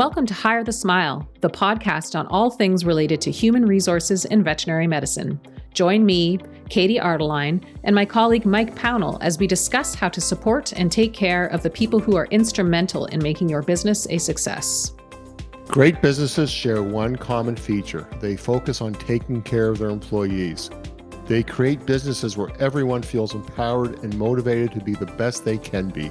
Welcome to Hire the Smile, the podcast on all things related to human resources in veterinary medicine. Join me, Katie Ardeline, and my colleague Mike Pownell as we discuss how to support and take care of the people who are instrumental in making your business a success. Great businesses share one common feature they focus on taking care of their employees. They create businesses where everyone feels empowered and motivated to be the best they can be.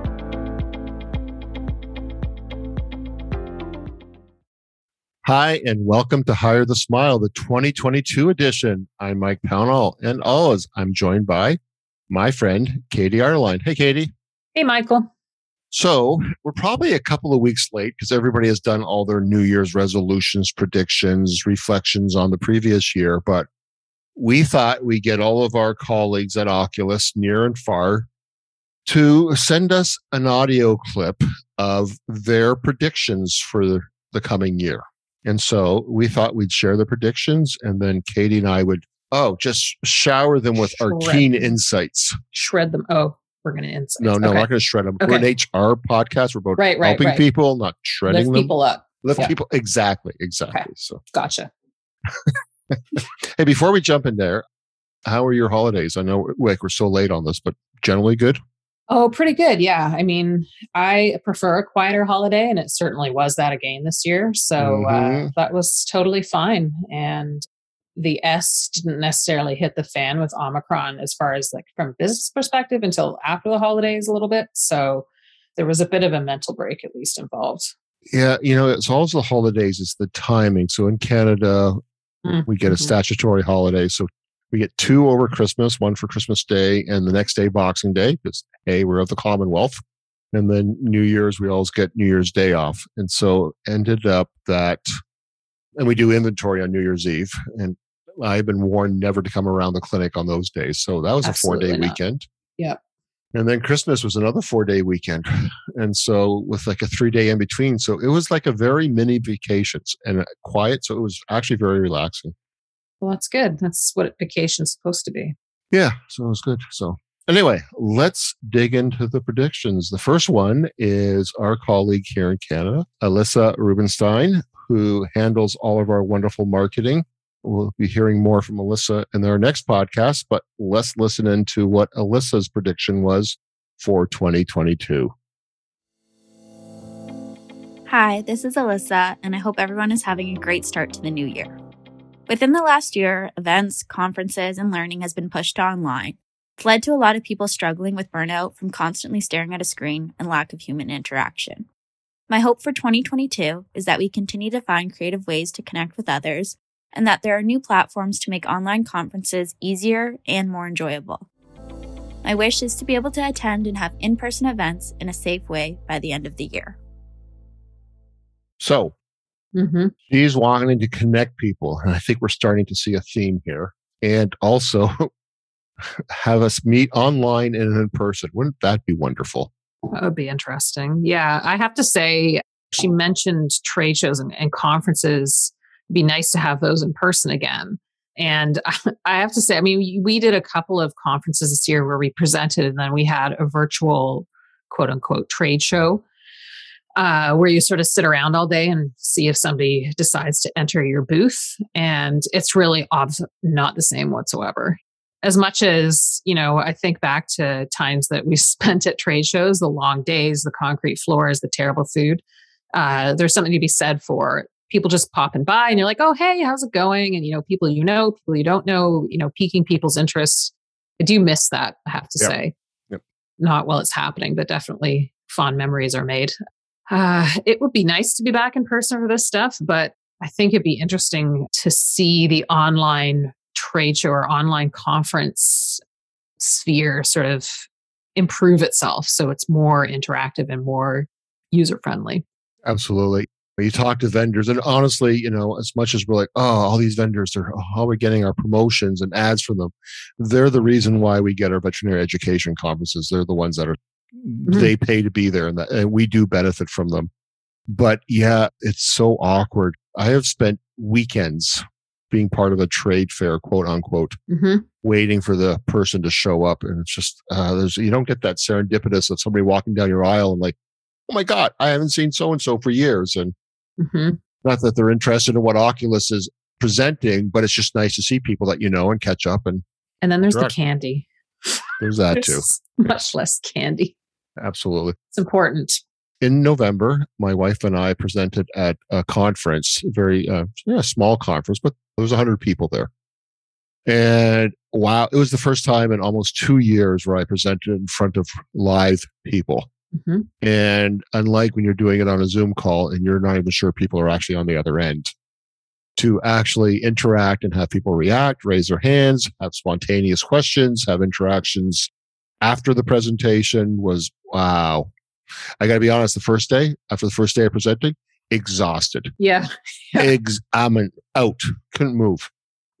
Hi, and welcome to Hire the Smile, the 2022 edition. I'm Mike Pownell, and always I'm joined by my friend, Katie Ardeline. Hey, Katie. Hey, Michael. So, we're probably a couple of weeks late because everybody has done all their New Year's resolutions, predictions, reflections on the previous year. But we thought we'd get all of our colleagues at Oculus, near and far, to send us an audio clip of their predictions for the coming year. And so we thought we'd share the predictions and then Katie and I would, oh, just shower them with shred. our keen insights. Shred them. Oh, we're going to insights. No, no, okay. we're not going to shred them. Okay. We're an HR podcast. We're both right, right, helping right. people, not shredding Lift them. people up. Lift yeah. people. Exactly. Exactly. Okay. So gotcha. hey, before we jump in there, how are your holidays? I know like we're so late on this, but generally good. Oh, pretty good. Yeah. I mean, I prefer a quieter holiday, and it certainly was that again this year. So uh, mm-hmm. uh, that was totally fine. And the S didn't necessarily hit the fan with Omicron as far as like from business perspective until after the holidays a little bit. So there was a bit of a mental break at least involved. Yeah, you know, it's always the holidays, it's the timing. So in Canada, mm-hmm. we get a mm-hmm. statutory holiday. So we get two over Christmas, one for Christmas Day and the next day Boxing Day, because hey, we're of the Commonwealth. And then New Year's, we always get New Year's Day off. And so ended up that, and we do inventory on New Year's Eve. And I've been warned never to come around the clinic on those days. So that was Absolutely a four day weekend. Yep. And then Christmas was another four day weekend. And so with like a three day in between. So it was like a very mini vacations and quiet. So it was actually very relaxing. Well, that's good. That's what vacation's supposed to be. Yeah, so it was good. So anyway, let's dig into the predictions. The first one is our colleague here in Canada, Alyssa Rubenstein, who handles all of our wonderful marketing. We'll be hearing more from Alyssa in our next podcast, but let's listen into what Alyssa's prediction was for 2022. Hi, this is Alyssa, and I hope everyone is having a great start to the new year. Within the last year, events, conferences, and learning has been pushed online. It's led to a lot of people struggling with burnout from constantly staring at a screen and lack of human interaction. My hope for 2022 is that we continue to find creative ways to connect with others and that there are new platforms to make online conferences easier and more enjoyable. My wish is to be able to attend and have in person events in a safe way by the end of the year. So, Mm-hmm. She's wanting to connect people. And I think we're starting to see a theme here. And also have us meet online and in person. Wouldn't that be wonderful? That would be interesting. Yeah. I have to say, she mentioned trade shows and, and conferences. It'd be nice to have those in person again. And I have to say, I mean, we did a couple of conferences this year where we presented and then we had a virtual quote unquote trade show uh, where you sort of sit around all day and see if somebody decides to enter your booth. And it's really not the same whatsoever. As much as, you know, I think back to times that we spent at trade shows, the long days, the concrete floors, the terrible food. Uh, there's something to be said for people just popping by and you're like, oh, hey, how's it going? And, you know, people you know, people you don't know, you know, piquing people's interest. I do miss that, I have to yep. say. Yep. Not while it's happening, but definitely fond memories are made uh, it would be nice to be back in person for this stuff, but I think it'd be interesting to see the online trade show or online conference sphere sort of improve itself so it's more interactive and more user friendly. Absolutely. you talk to vendors and honestly you know as much as we're like oh all these vendors are oh, how are we getting our promotions and ads from them they're the reason why we get our veterinary education conferences they're the ones that are mm-hmm. they pay to be there and, that, and we do benefit from them but yeah it's so awkward i have spent weekends being part of a trade fair quote unquote mm-hmm. waiting for the person to show up and it's just uh, there's you don't get that serendipitous of somebody walking down your aisle and like oh my god i haven't seen so and so for years and Mm-hmm. Not that they're interested in what Oculus is presenting, but it's just nice to see people that you know and catch up. And and then there's the candy. There's that there's too. Much less candy. Absolutely. It's important. In November, my wife and I presented at a conference, a very uh, yeah, small conference, but there was 100 people there. And wow, it was the first time in almost two years where I presented in front of live people. Mm-hmm. And unlike when you're doing it on a Zoom call and you're not even sure people are actually on the other end, to actually interact and have people react, raise their hands, have spontaneous questions, have interactions after the presentation was wow. I got to be honest, the first day, after the first day of presenting, exhausted. Yeah. Ex- I'm out, couldn't move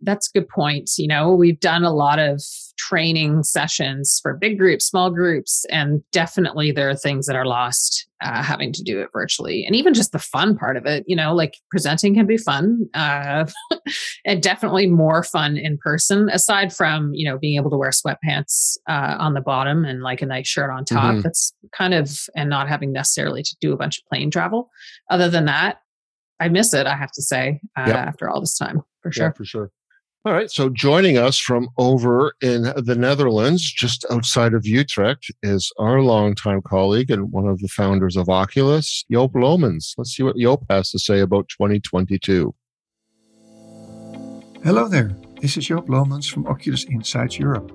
that's a good point. You know, we've done a lot of training sessions for big groups, small groups, and definitely there are things that are lost uh, having to do it virtually. And even just the fun part of it, you know, like presenting can be fun uh, and definitely more fun in person, aside from, you know, being able to wear sweatpants uh, on the bottom and like a nice shirt on top. Mm-hmm. That's kind of, and not having necessarily to do a bunch of plane travel. Other than that, I miss it, I have to say, uh, yep. after all this time, for sure. Yeah, for sure. All right. So joining us from over in the Netherlands, just outside of Utrecht, is our longtime colleague and one of the founders of Oculus, Joop Lomans. Let's see what Joop has to say about 2022. Hello there. This is Joop Lomans from Oculus Insights Europe.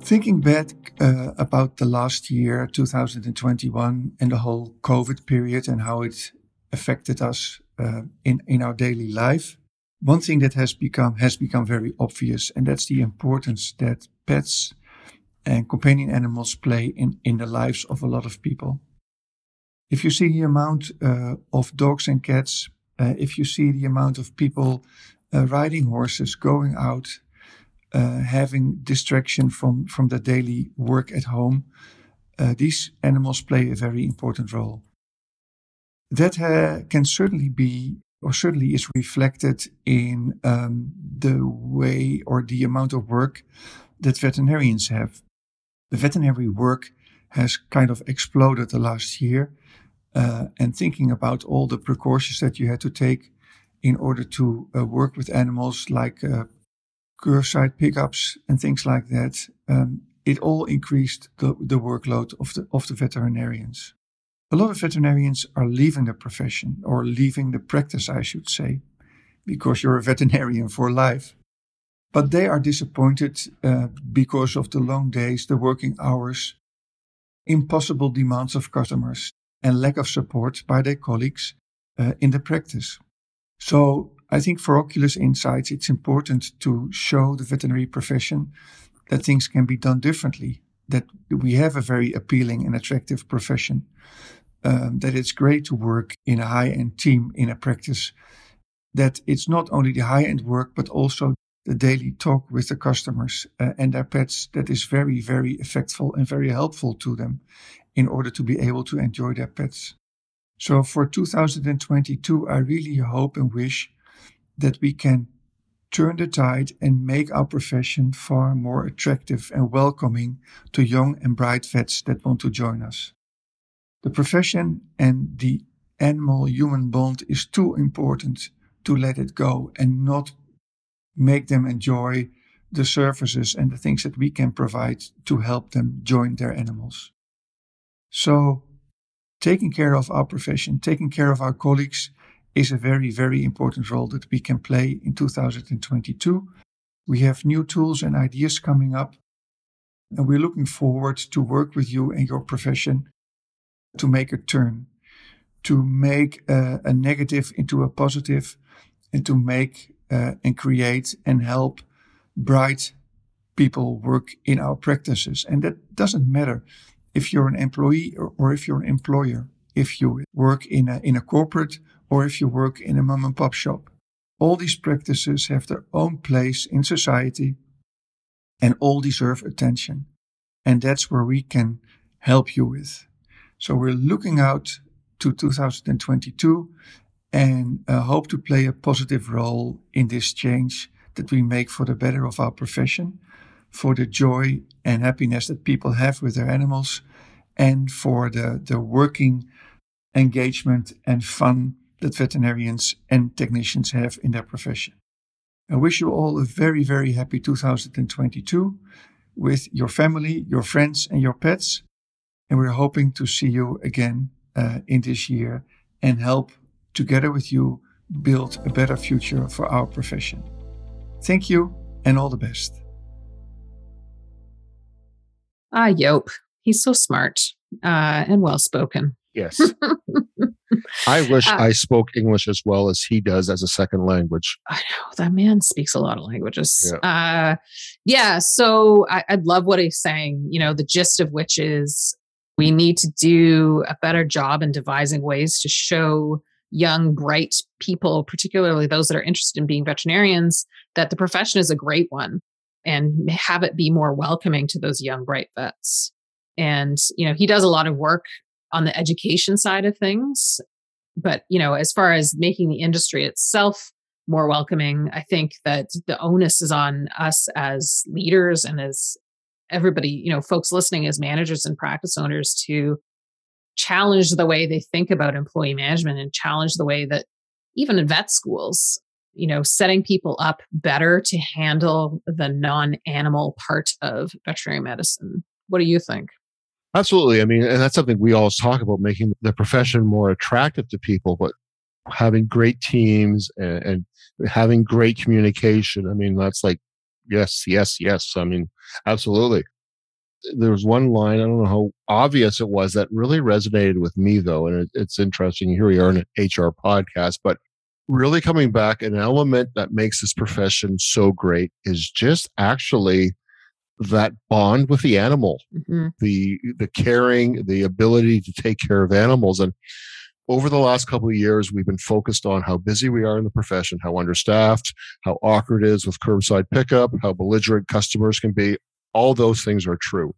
Thinking back uh, about the last year, 2021, and the whole COVID period and how it affected us uh, in, in our daily life, one thing that has become has become very obvious, and that's the importance that pets and companion animals play in, in the lives of a lot of people. If you see the amount uh, of dogs and cats, uh, if you see the amount of people uh, riding horses, going out, uh, having distraction from, from the daily work at home, uh, these animals play a very important role. That uh, can certainly be or certainly is reflected in um, the way or the amount of work that veterinarians have. The veterinary work has kind of exploded the last year. Uh, and thinking about all the precautions that you had to take in order to uh, work with animals like uh, curbside pickups and things like that, um, it all increased the, the workload of the, of the veterinarians. A lot of veterinarians are leaving the profession or leaving the practice, I should say, because you're a veterinarian for life. But they are disappointed uh, because of the long days, the working hours, impossible demands of customers, and lack of support by their colleagues uh, in the practice. So I think for Oculus Insights, it's important to show the veterinary profession that things can be done differently, that we have a very appealing and attractive profession, um, that it's great to work in a high end team in a practice, that it's not only the high end work, but also the daily talk with the customers uh, and their pets that is very, very effectful and very helpful to them in order to be able to enjoy their pets. So for 2022, I really hope and wish that we can turn the tide and make our profession far more attractive and welcoming to young and bright vets that want to join us. The profession and the animal human bond is too important to let it go and not make them enjoy the services and the things that we can provide to help them join their animals. So, taking care of our profession, taking care of our colleagues is a very, very important role that we can play in 2022. We have new tools and ideas coming up, and we're looking forward to work with you and your profession to make a turn, to make a, a negative into a positive, and to make uh, and create and help bright people work in our practices. And that doesn't matter if you're an employee or, or if you're an employer. if you work in a, in a corporate or if you work in a mom and pop shop. All these practices have their own place in society and all deserve attention. And that's where we can help you with. So we're looking out to 2022 and uh, hope to play a positive role in this change that we make for the better of our profession, for the joy and happiness that people have with their animals, and for the, the working engagement and fun that veterinarians and technicians have in their profession. I wish you all a very, very happy 2022 with your family, your friends, and your pets. And we're hoping to see you again uh, in this year and help together with you build a better future for our profession. Thank you and all the best. Ah, Joop. He's so smart uh, and well spoken. Yes. I wish uh, I spoke English as well as he does as a second language. I know that man speaks a lot of languages. Yeah. Uh, yeah so I, I love what he's saying. You know, the gist of which is we need to do a better job in devising ways to show young, bright people, particularly those that are interested in being veterinarians, that the profession is a great one and have it be more welcoming to those young, bright vets. And, you know, he does a lot of work on the education side of things. But, you know, as far as making the industry itself more welcoming, I think that the onus is on us as leaders and as everybody, you know, folks listening as managers and practice owners to challenge the way they think about employee management and challenge the way that even in vet schools, you know, setting people up better to handle the non animal part of veterinary medicine. What do you think? Absolutely. I mean, and that's something we always talk about making the profession more attractive to people, but having great teams and, and having great communication. I mean, that's like, yes, yes, yes. I mean, absolutely. There was one line, I don't know how obvious it was, that really resonated with me, though. And it, it's interesting. Here we are in an HR podcast, but really coming back, an element that makes this profession so great is just actually that bond with the animal, mm-hmm. the the caring, the ability to take care of animals. And over the last couple of years, we've been focused on how busy we are in the profession, how understaffed, how awkward it is with curbside pickup, how belligerent customers can be. All those things are true.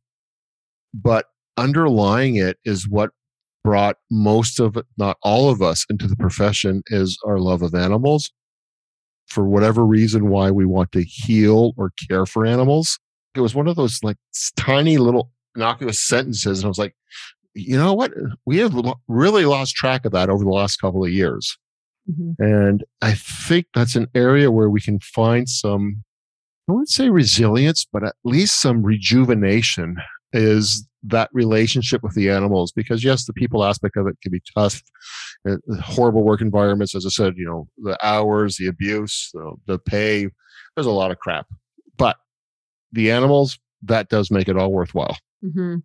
But underlying it is what brought most of not all of us, into the profession is our love of animals. For whatever reason, why we want to heal or care for animals it was one of those like tiny little innocuous sentences. And I was like, you know what? We have really lost track of that over the last couple of years. Mm-hmm. And I think that's an area where we can find some, I wouldn't say resilience, but at least some rejuvenation is that relationship with the animals. Because yes, the people aspect of it can be tough. Uh, horrible work environments, as I said, you know, the hours, the abuse, the, the pay, there's a lot of crap. But the animals, that does make it all worthwhile. Mm-hmm.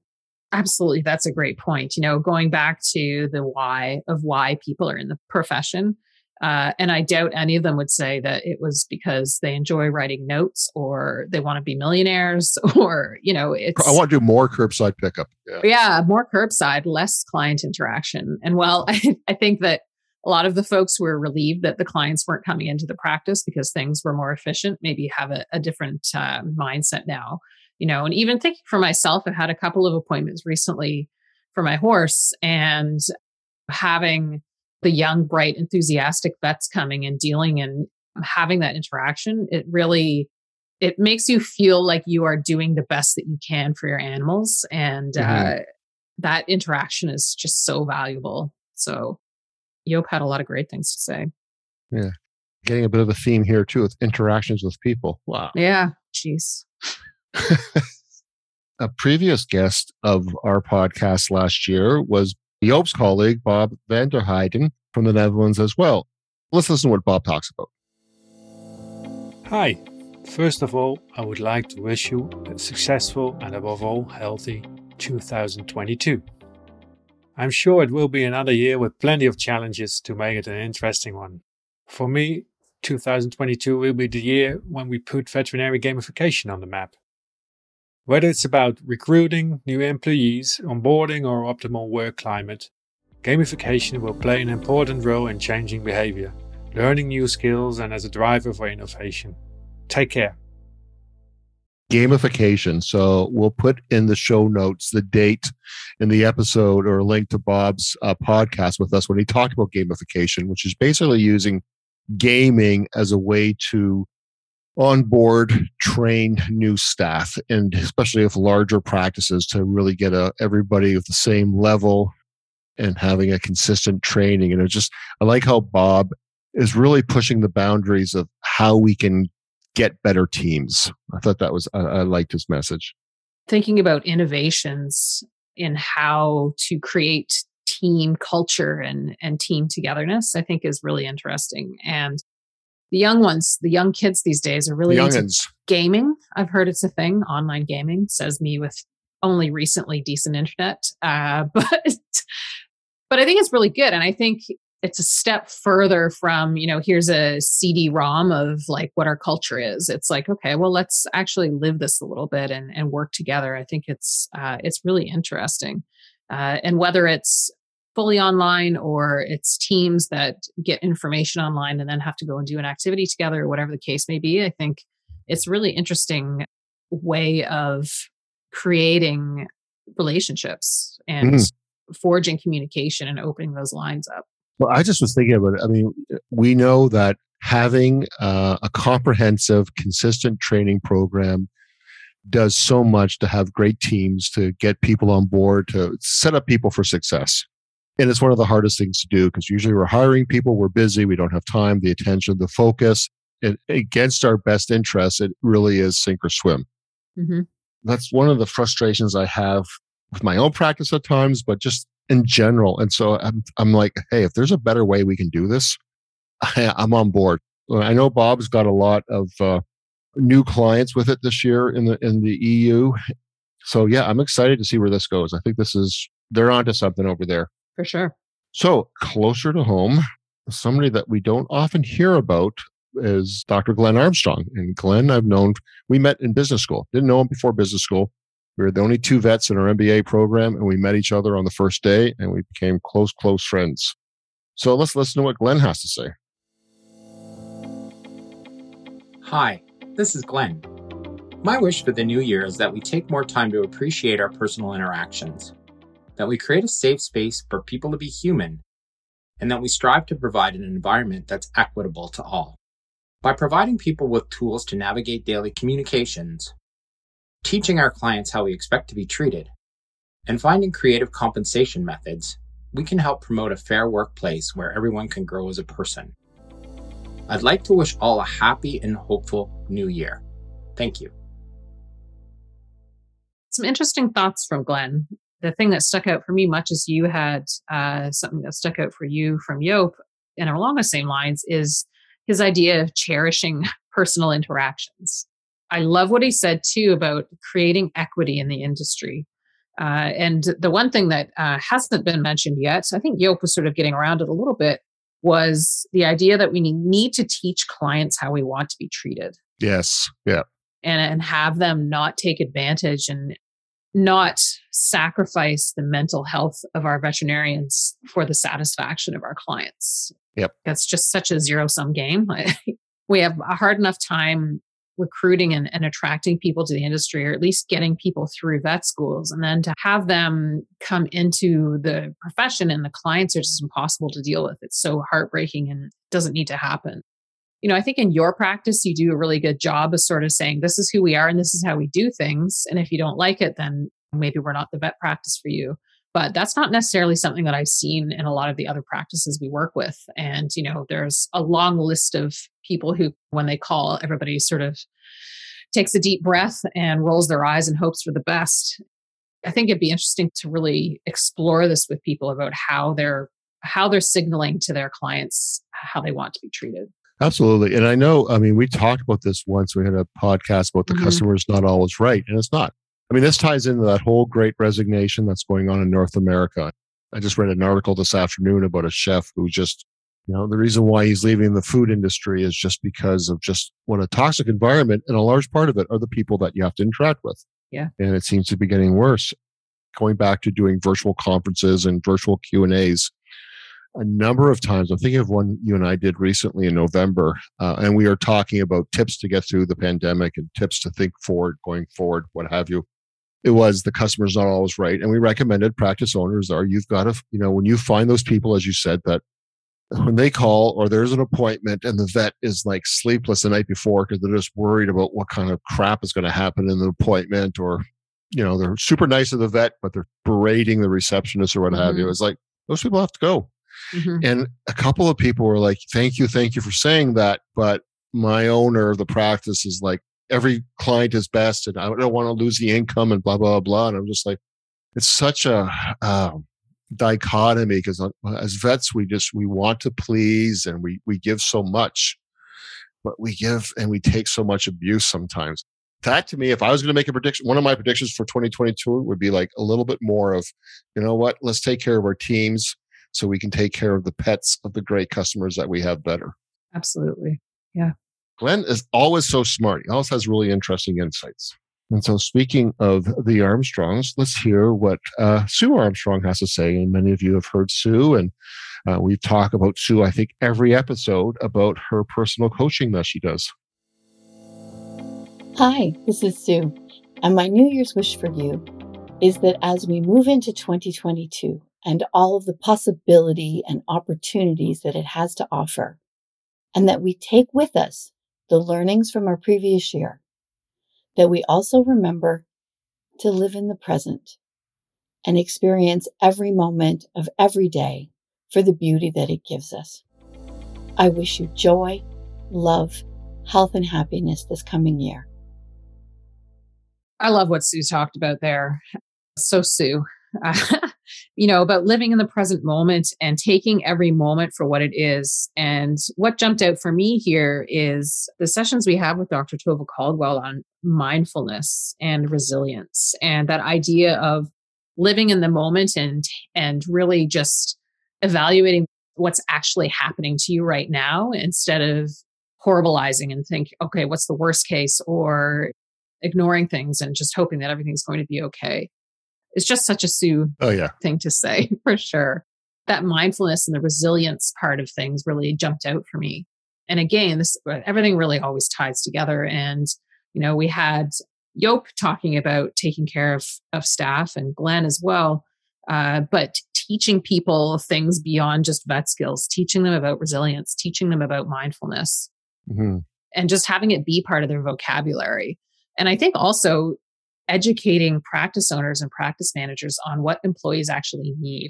Absolutely. That's a great point. You know, going back to the why of why people are in the profession. Uh, and I doubt any of them would say that it was because they enjoy writing notes or they want to be millionaires or, you know, it's. I want to do more curbside pickup. Yeah, yeah more curbside, less client interaction. And well, I, I think that a lot of the folks were relieved that the clients weren't coming into the practice because things were more efficient maybe have a, a different uh, mindset now you know and even thinking for myself I've had a couple of appointments recently for my horse and having the young bright enthusiastic vets coming and dealing and having that interaction it really it makes you feel like you are doing the best that you can for your animals and mm-hmm. uh, that interaction is just so valuable so Joop had a lot of great things to say. Yeah. Getting a bit of a theme here too with interactions with people. Wow. Yeah. Jeez. a previous guest of our podcast last year was Joop's colleague, Bob van der Heijden from the Netherlands as well. Let's listen to what Bob talks about. Hi. First of all, I would like to wish you a successful and above all healthy 2022. I'm sure it will be another year with plenty of challenges to make it an interesting one. For me, 2022 will be the year when we put veterinary gamification on the map. Whether it's about recruiting new employees, onboarding, or optimal work climate, Gamification will play an important role in changing behavior, learning new skills, and as a driver for innovation. Take care. Gamification. So we'll put in the show notes the date in the episode or a link to Bob's uh, podcast with us when he talked about gamification, which is basically using gaming as a way to onboard train new staff and especially with larger practices to really get a, everybody at the same level and having a consistent training. And it's just, I like how Bob is really pushing the boundaries of how we can get better teams. I thought that was, I, I liked his message. Thinking about innovations in how to create team culture and, and team togetherness, I think is really interesting. And the young ones, the young kids these days are really into gaming. I've heard it's a thing, online gaming, says me with only recently decent internet. Uh, but but I think it's really good. And I think it's a step further from, you know, here's a CD-ROM of like what our culture is. It's like, okay, well, let's actually live this a little bit and, and work together. I think it's uh, it's really interesting. Uh, and whether it's fully online or it's teams that get information online and then have to go and do an activity together or whatever the case may be, I think it's really interesting way of creating relationships and mm. forging communication and opening those lines up. Well, I just was thinking about it. I mean, we know that having uh, a comprehensive, consistent training program does so much to have great teams, to get people on board, to set up people for success. And it's one of the hardest things to do because usually we're hiring people, we're busy, we don't have time, the attention, the focus. And against our best interests, it really is sink or swim. Mm-hmm. That's one of the frustrations I have with my own practice at times, but just in general. And so I'm, I'm like, hey, if there's a better way we can do this, I, am on board. I know Bob's got a lot of uh, new clients with it this year in the in the EU. So yeah, I'm excited to see where this goes. I think this is they're onto something over there. For sure. So closer to home, somebody that we don't often hear about is Dr. Glenn Armstrong. And Glenn, I've known, we met in business school. Didn't know him before business school. We were the only two vets in our MBA program, and we met each other on the first day, and we became close, close friends. So let's listen to what Glenn has to say. Hi, this is Glenn. My wish for the new year is that we take more time to appreciate our personal interactions, that we create a safe space for people to be human, and that we strive to provide an environment that's equitable to all. By providing people with tools to navigate daily communications, teaching our clients how we expect to be treated, and finding creative compensation methods, we can help promote a fair workplace where everyone can grow as a person. I'd like to wish all a happy and hopeful new year. Thank you. Some interesting thoughts from Glenn. The thing that stuck out for me, much as you had uh, something that stuck out for you from Joop, and along the same lines, is his idea of cherishing personal interactions. I love what he said too about creating equity in the industry. Uh, and the one thing that uh, hasn't been mentioned yet, I think Joop was sort of getting around it a little bit, was the idea that we need to teach clients how we want to be treated. Yes. Yeah. And, and have them not take advantage and not sacrifice the mental health of our veterinarians for the satisfaction of our clients. Yep. That's just such a zero sum game. we have a hard enough time recruiting and, and attracting people to the industry, or at least getting people through vet schools. And then to have them come into the profession and the clients are just impossible to deal with. It's so heartbreaking and doesn't need to happen. You know, I think in your practice, you do a really good job of sort of saying, this is who we are and this is how we do things. And if you don't like it, then maybe we're not the vet practice for you but that's not necessarily something that I've seen in a lot of the other practices we work with. And, you know, there's a long list of people who, when they call, everybody sort of takes a deep breath and rolls their eyes and hopes for the best. I think it'd be interesting to really explore this with people about how they're how they're signaling to their clients how they want to be treated. Absolutely. And I know, I mean, we talked about this once. We had a podcast about the mm-hmm. customer's not always right, and it's not. I mean, this ties into that whole great resignation that's going on in North America. I just read an article this afternoon about a chef who just, you know, the reason why he's leaving the food industry is just because of just what a toxic environment. And a large part of it are the people that you have to interact with. Yeah. And it seems to be getting worse. going back to doing virtual conferences and virtual Q and A's, a number of times. I'm thinking of one you and I did recently in November, uh, and we are talking about tips to get through the pandemic and tips to think forward, going forward, what have you. It was the customer's not always right, and we recommended practice owners are you've got to you know when you find those people as you said that when they call or there's an appointment and the vet is like sleepless the night before because they're just worried about what kind of crap is going to happen in the appointment or you know they're super nice to the vet but they're berating the receptionist or what mm-hmm. have you mm-hmm. it's like those people have to go mm-hmm. and a couple of people were like thank you thank you for saying that but my owner of the practice is like every client is best and i don't want to lose the income and blah blah blah and i'm just like it's such a um, dichotomy because uh, as vets we just we want to please and we we give so much but we give and we take so much abuse sometimes. That to me if i was going to make a prediction one of my predictions for 2022 would be like a little bit more of you know what? Let's take care of our teams so we can take care of the pets of the great customers that we have better. Absolutely. Yeah glenn is always so smart he always has really interesting insights and so, speaking of the Armstrongs, let's hear what uh, Sue Armstrong has to say. And many of you have heard Sue, and uh, we talk about Sue, I think, every episode about her personal coaching that she does. Hi, this is Sue. And my New Year's wish for you is that as we move into 2022 and all of the possibility and opportunities that it has to offer, and that we take with us the learnings from our previous year that we also remember to live in the present and experience every moment of every day for the beauty that it gives us. I wish you joy, love, health, and happiness this coming year. I love what Sue talked about there. So, Sue, you know, about living in the present moment and taking every moment for what it is. And what jumped out for me here is the sessions we have with Dr. Tova Caldwell on mindfulness and resilience and that idea of living in the moment and and really just evaluating what's actually happening to you right now instead of horribleizing and think okay what's the worst case or ignoring things and just hoping that everything's going to be okay it's just such a Sue oh, yeah. thing to say for sure. That mindfulness and the resilience part of things really jumped out for me. And again, this everything really always ties together. And you know, we had Joop talking about taking care of of staff and Glenn as well. Uh, but teaching people things beyond just vet skills, teaching them about resilience, teaching them about mindfulness, mm-hmm. and just having it be part of their vocabulary. And I think also educating practice owners and practice managers on what employees actually need,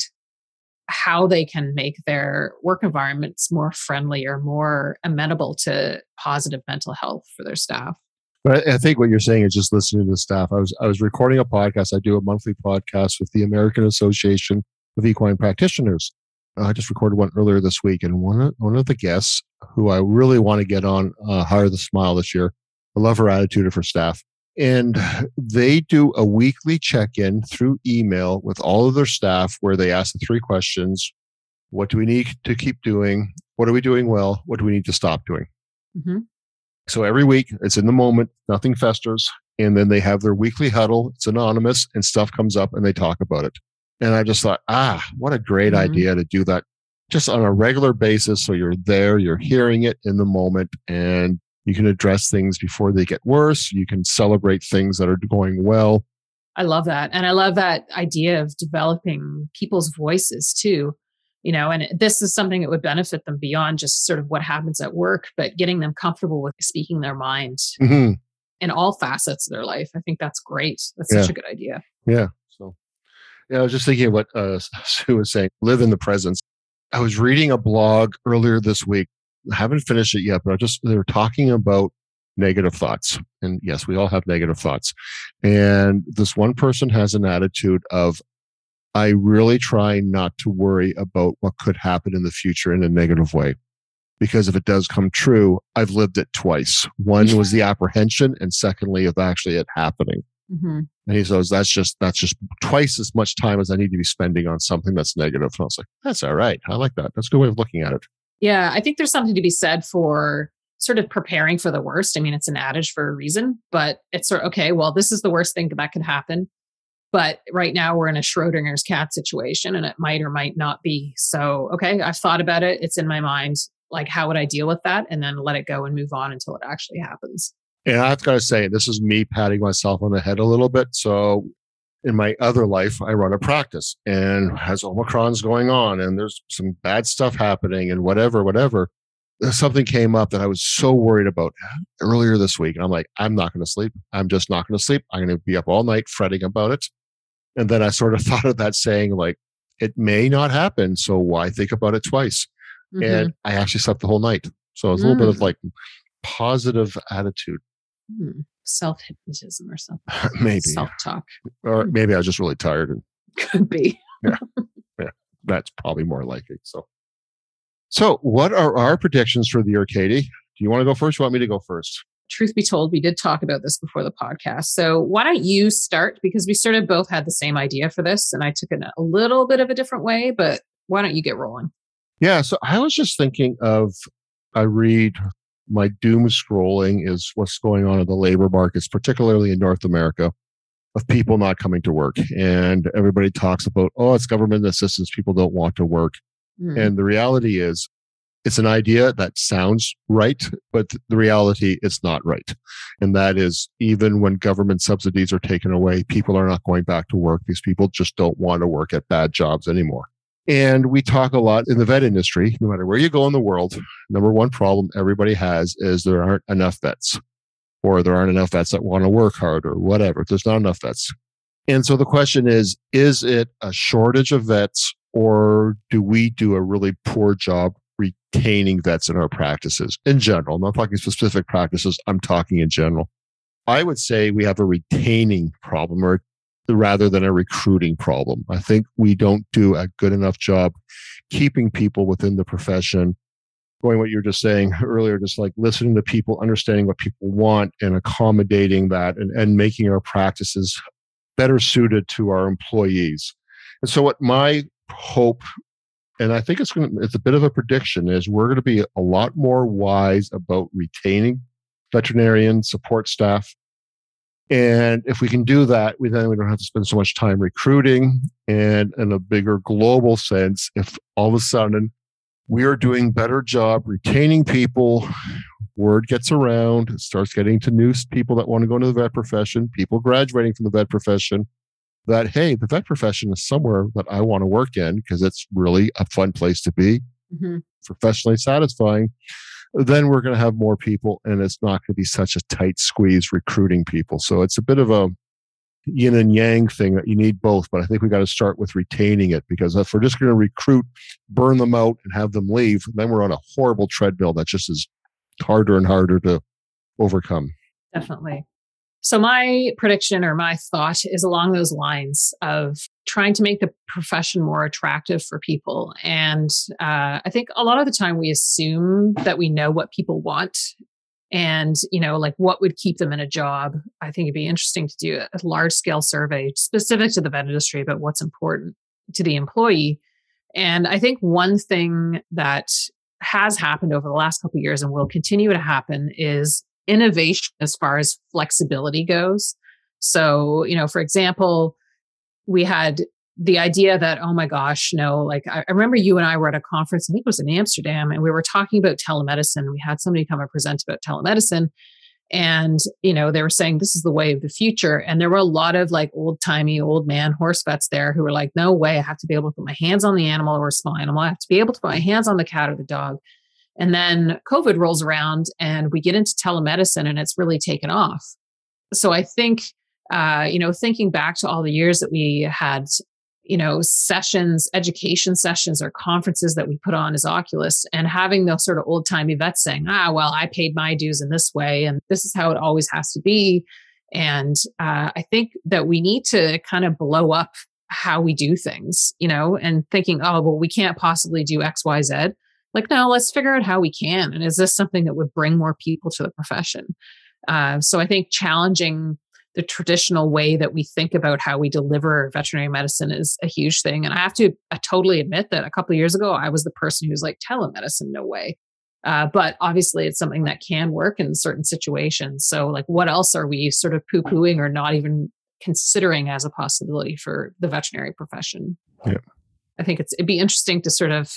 how they can make their work environments more friendly or more amenable to positive mental health for their staff. But I think what you're saying is just listening to the staff. I was I was recording a podcast. I do a monthly podcast with the American Association of Equine Practitioners. I just recorded one earlier this week, and one of, one of the guests who I really want to get on uh, Hire the Smile this year. I love her attitude of her staff. And they do a weekly check in through email with all of their staff where they ask the three questions What do we need to keep doing? What are we doing well? What do we need to stop doing? Mm-hmm. So every week, it's in the moment, nothing festers. And then they have their weekly huddle. It's anonymous and stuff comes up and they talk about it. And I just thought, ah, what a great mm-hmm. idea to do that just on a regular basis. So you're there, you're hearing it in the moment, and you can address things before they get worse. You can celebrate things that are going well. I love that. And I love that idea of developing people's voices too. You know, and this is something that would benefit them beyond just sort of what happens at work, but getting them comfortable with speaking their mind mm-hmm. in all facets of their life. I think that's great. That's yeah. such a good idea. Yeah. So, yeah, I was just thinking of what uh, Sue was saying live in the presence. I was reading a blog earlier this week haven't finished it yet, but I just they're talking about negative thoughts. And yes, we all have negative thoughts. And this one person has an attitude of, I really try not to worry about what could happen in the future in a negative way. Because if it does come true, I've lived it twice. One was the apprehension, and secondly, of actually it happening. Mm-hmm. And he says, that's just, that's just twice as much time as I need to be spending on something that's negative. And I was like, that's all right. I like that. That's a good way of looking at it. Yeah, I think there's something to be said for sort of preparing for the worst. I mean, it's an adage for a reason, but it's sort of okay, well, this is the worst thing that could happen. But right now we're in a Schrodinger's cat situation and it might or might not be. So, okay, I've thought about it. It's in my mind. Like, how would I deal with that? And then let it go and move on until it actually happens. And I've got to say, this is me patting myself on the head a little bit. So, in my other life, I run a practice and has Omicron's going on and there's some bad stuff happening and whatever, whatever. Something came up that I was so worried about earlier this week. And I'm like, I'm not going to sleep. I'm just not going to sleep. I'm going to be up all night fretting about it. And then I sort of thought of that saying, like, it may not happen. So why think about it twice? Mm-hmm. And I actually slept the whole night. So it's a little bit of mm. like positive attitude. Mm. Self hypnotism or something. maybe. Self talk. Or mm. maybe I was just really tired. And, Could be. yeah. Yeah. That's probably more likely. So, so what are our predictions for the year, Katie? Do you want to go first? You want me to go first? truth be told, we did talk about this before the podcast. So why don't you start? Because we sort of both had the same idea for this, and I took it a little bit of a different way, but why don't you get rolling? Yeah. So I was just thinking of, I read my doom scrolling is what's going on in the labor markets, particularly in North America, of people not coming to work. And everybody talks about, oh, it's government assistance. People don't want to work. Mm. And the reality is, it's an idea that sounds right, but the reality it's not right. And that is even when government subsidies are taken away, people are not going back to work. These people just don't want to work at bad jobs anymore. And we talk a lot in the vet industry, no matter where you go in the world, number one problem everybody has is there aren't enough vets, or there aren't enough vets that want to work hard, or whatever. There's not enough vets. And so the question is is it a shortage of vets, or do we do a really poor job retaining vets in our practices in general. I'm not talking specific practices, I'm talking in general. I would say we have a retaining problem or rather than a recruiting problem. I think we don't do a good enough job keeping people within the profession. Going what you were just saying earlier, just like listening to people, understanding what people want and accommodating that and, and making our practices better suited to our employees. And so what my hope and I think it's going to, it's a bit of a prediction is we're going to be a lot more wise about retaining veterinarian support staff. And if we can do that, we then we don't have to spend so much time recruiting. And in a bigger global sense, if all of a sudden we are doing better job retaining people, word gets around, it starts getting to new people that want to go into the vet profession, people graduating from the vet profession, that hey the vet profession is somewhere that i want to work in because it's really a fun place to be mm-hmm. professionally satisfying then we're going to have more people and it's not going to be such a tight squeeze recruiting people. So it's a bit of a yin and yang thing that you need both but i think we got to start with retaining it because if we're just going to recruit burn them out and have them leave then we're on a horrible treadmill that just is harder and harder to overcome. Definitely. So, my prediction or my thought is along those lines of trying to make the profession more attractive for people. And uh, I think a lot of the time we assume that we know what people want and, you know, like what would keep them in a job. I think it'd be interesting to do a large scale survey specific to the vet industry about what's important to the employee. And I think one thing that has happened over the last couple of years and will continue to happen is innovation as far as flexibility goes. So, you know, for example, we had the idea that, oh my gosh, no, like I, I, remember you and I were at a conference, I think it was in Amsterdam, and we were talking about telemedicine. We had somebody come and present about telemedicine. And, you know, they were saying this is the way of the future. And there were a lot of like old timey old man horse vets there who were like, no way, I have to be able to put my hands on the animal or a small. I have to be able to put my hands on the cat or the dog. And then COVID rolls around and we get into telemedicine and it's really taken off. So I think, uh, you know, thinking back to all the years that we had, you know, sessions, education sessions or conferences that we put on as Oculus and having those sort of old timey vets saying, ah, well, I paid my dues in this way and this is how it always has to be. And uh, I think that we need to kind of blow up how we do things, you know, and thinking, oh, well, we can't possibly do X, Y, Z like no let's figure out how we can and is this something that would bring more people to the profession uh, so i think challenging the traditional way that we think about how we deliver veterinary medicine is a huge thing and i have to I totally admit that a couple of years ago i was the person who's like telemedicine no way uh, but obviously it's something that can work in certain situations so like what else are we sort of poo-pooing or not even considering as a possibility for the veterinary profession. Yeah. I think it's it'd be interesting to sort of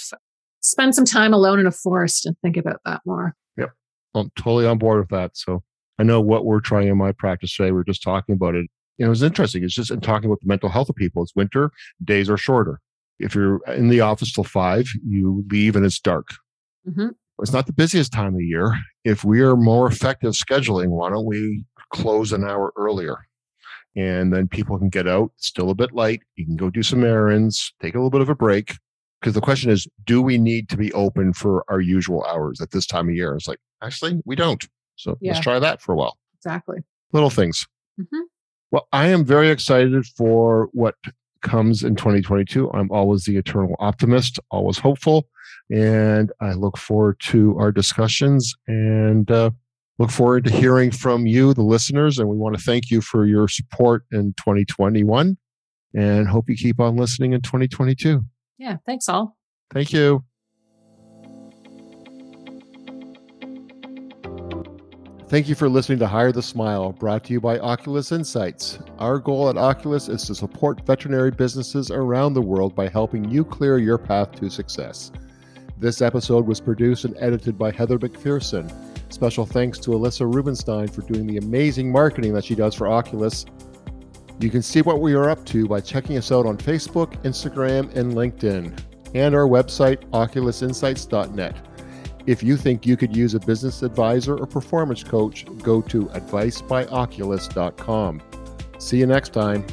spend some time alone in a forest and think about that more. Yep. I'm totally on board with that. So I know what we're trying in my practice today. We are just talking about it. You know, it's interesting. It's just in talking about the mental health of people. It's winter, days are shorter. If you're in the office till five, you leave and it's dark. Mm-hmm. It's not the busiest time of the year. If we are more effective scheduling, why don't we close an hour earlier? And then people can get out, still a bit light. You can go do some errands, take a little bit of a break. Because the question is, do we need to be open for our usual hours at this time of year? It's like, actually, we don't. So Yeah. let's try that for a while. Exactly. Little things. Mhm. Well, I am very excited for what comes in 2022. I'm always the eternal optimist, always hopeful. And I look forward to our discussions and uh, look forward to hearing from you, the listeners. And we want to thank you for your support in 2021 and hope you keep on listening in 2022. Yeah. Thanks all. Thank you. Thank you for listening to Hire the Smile, brought to you by Oculus Insights. Our goal at Oculus is to support veterinary businesses around the world by helping you clear your path to success. This episode was produced and edited by Heather McPherson. Special thanks to Alyssa Rubenstein for doing the amazing marketing that she does for Oculus. You can see what we are up to by checking us out on Facebook, Instagram, and LinkedIn, and our website, oculusinsights.net. If you think you could use a business advisor or performance coach, go to advicebyoculus.com. See you next time.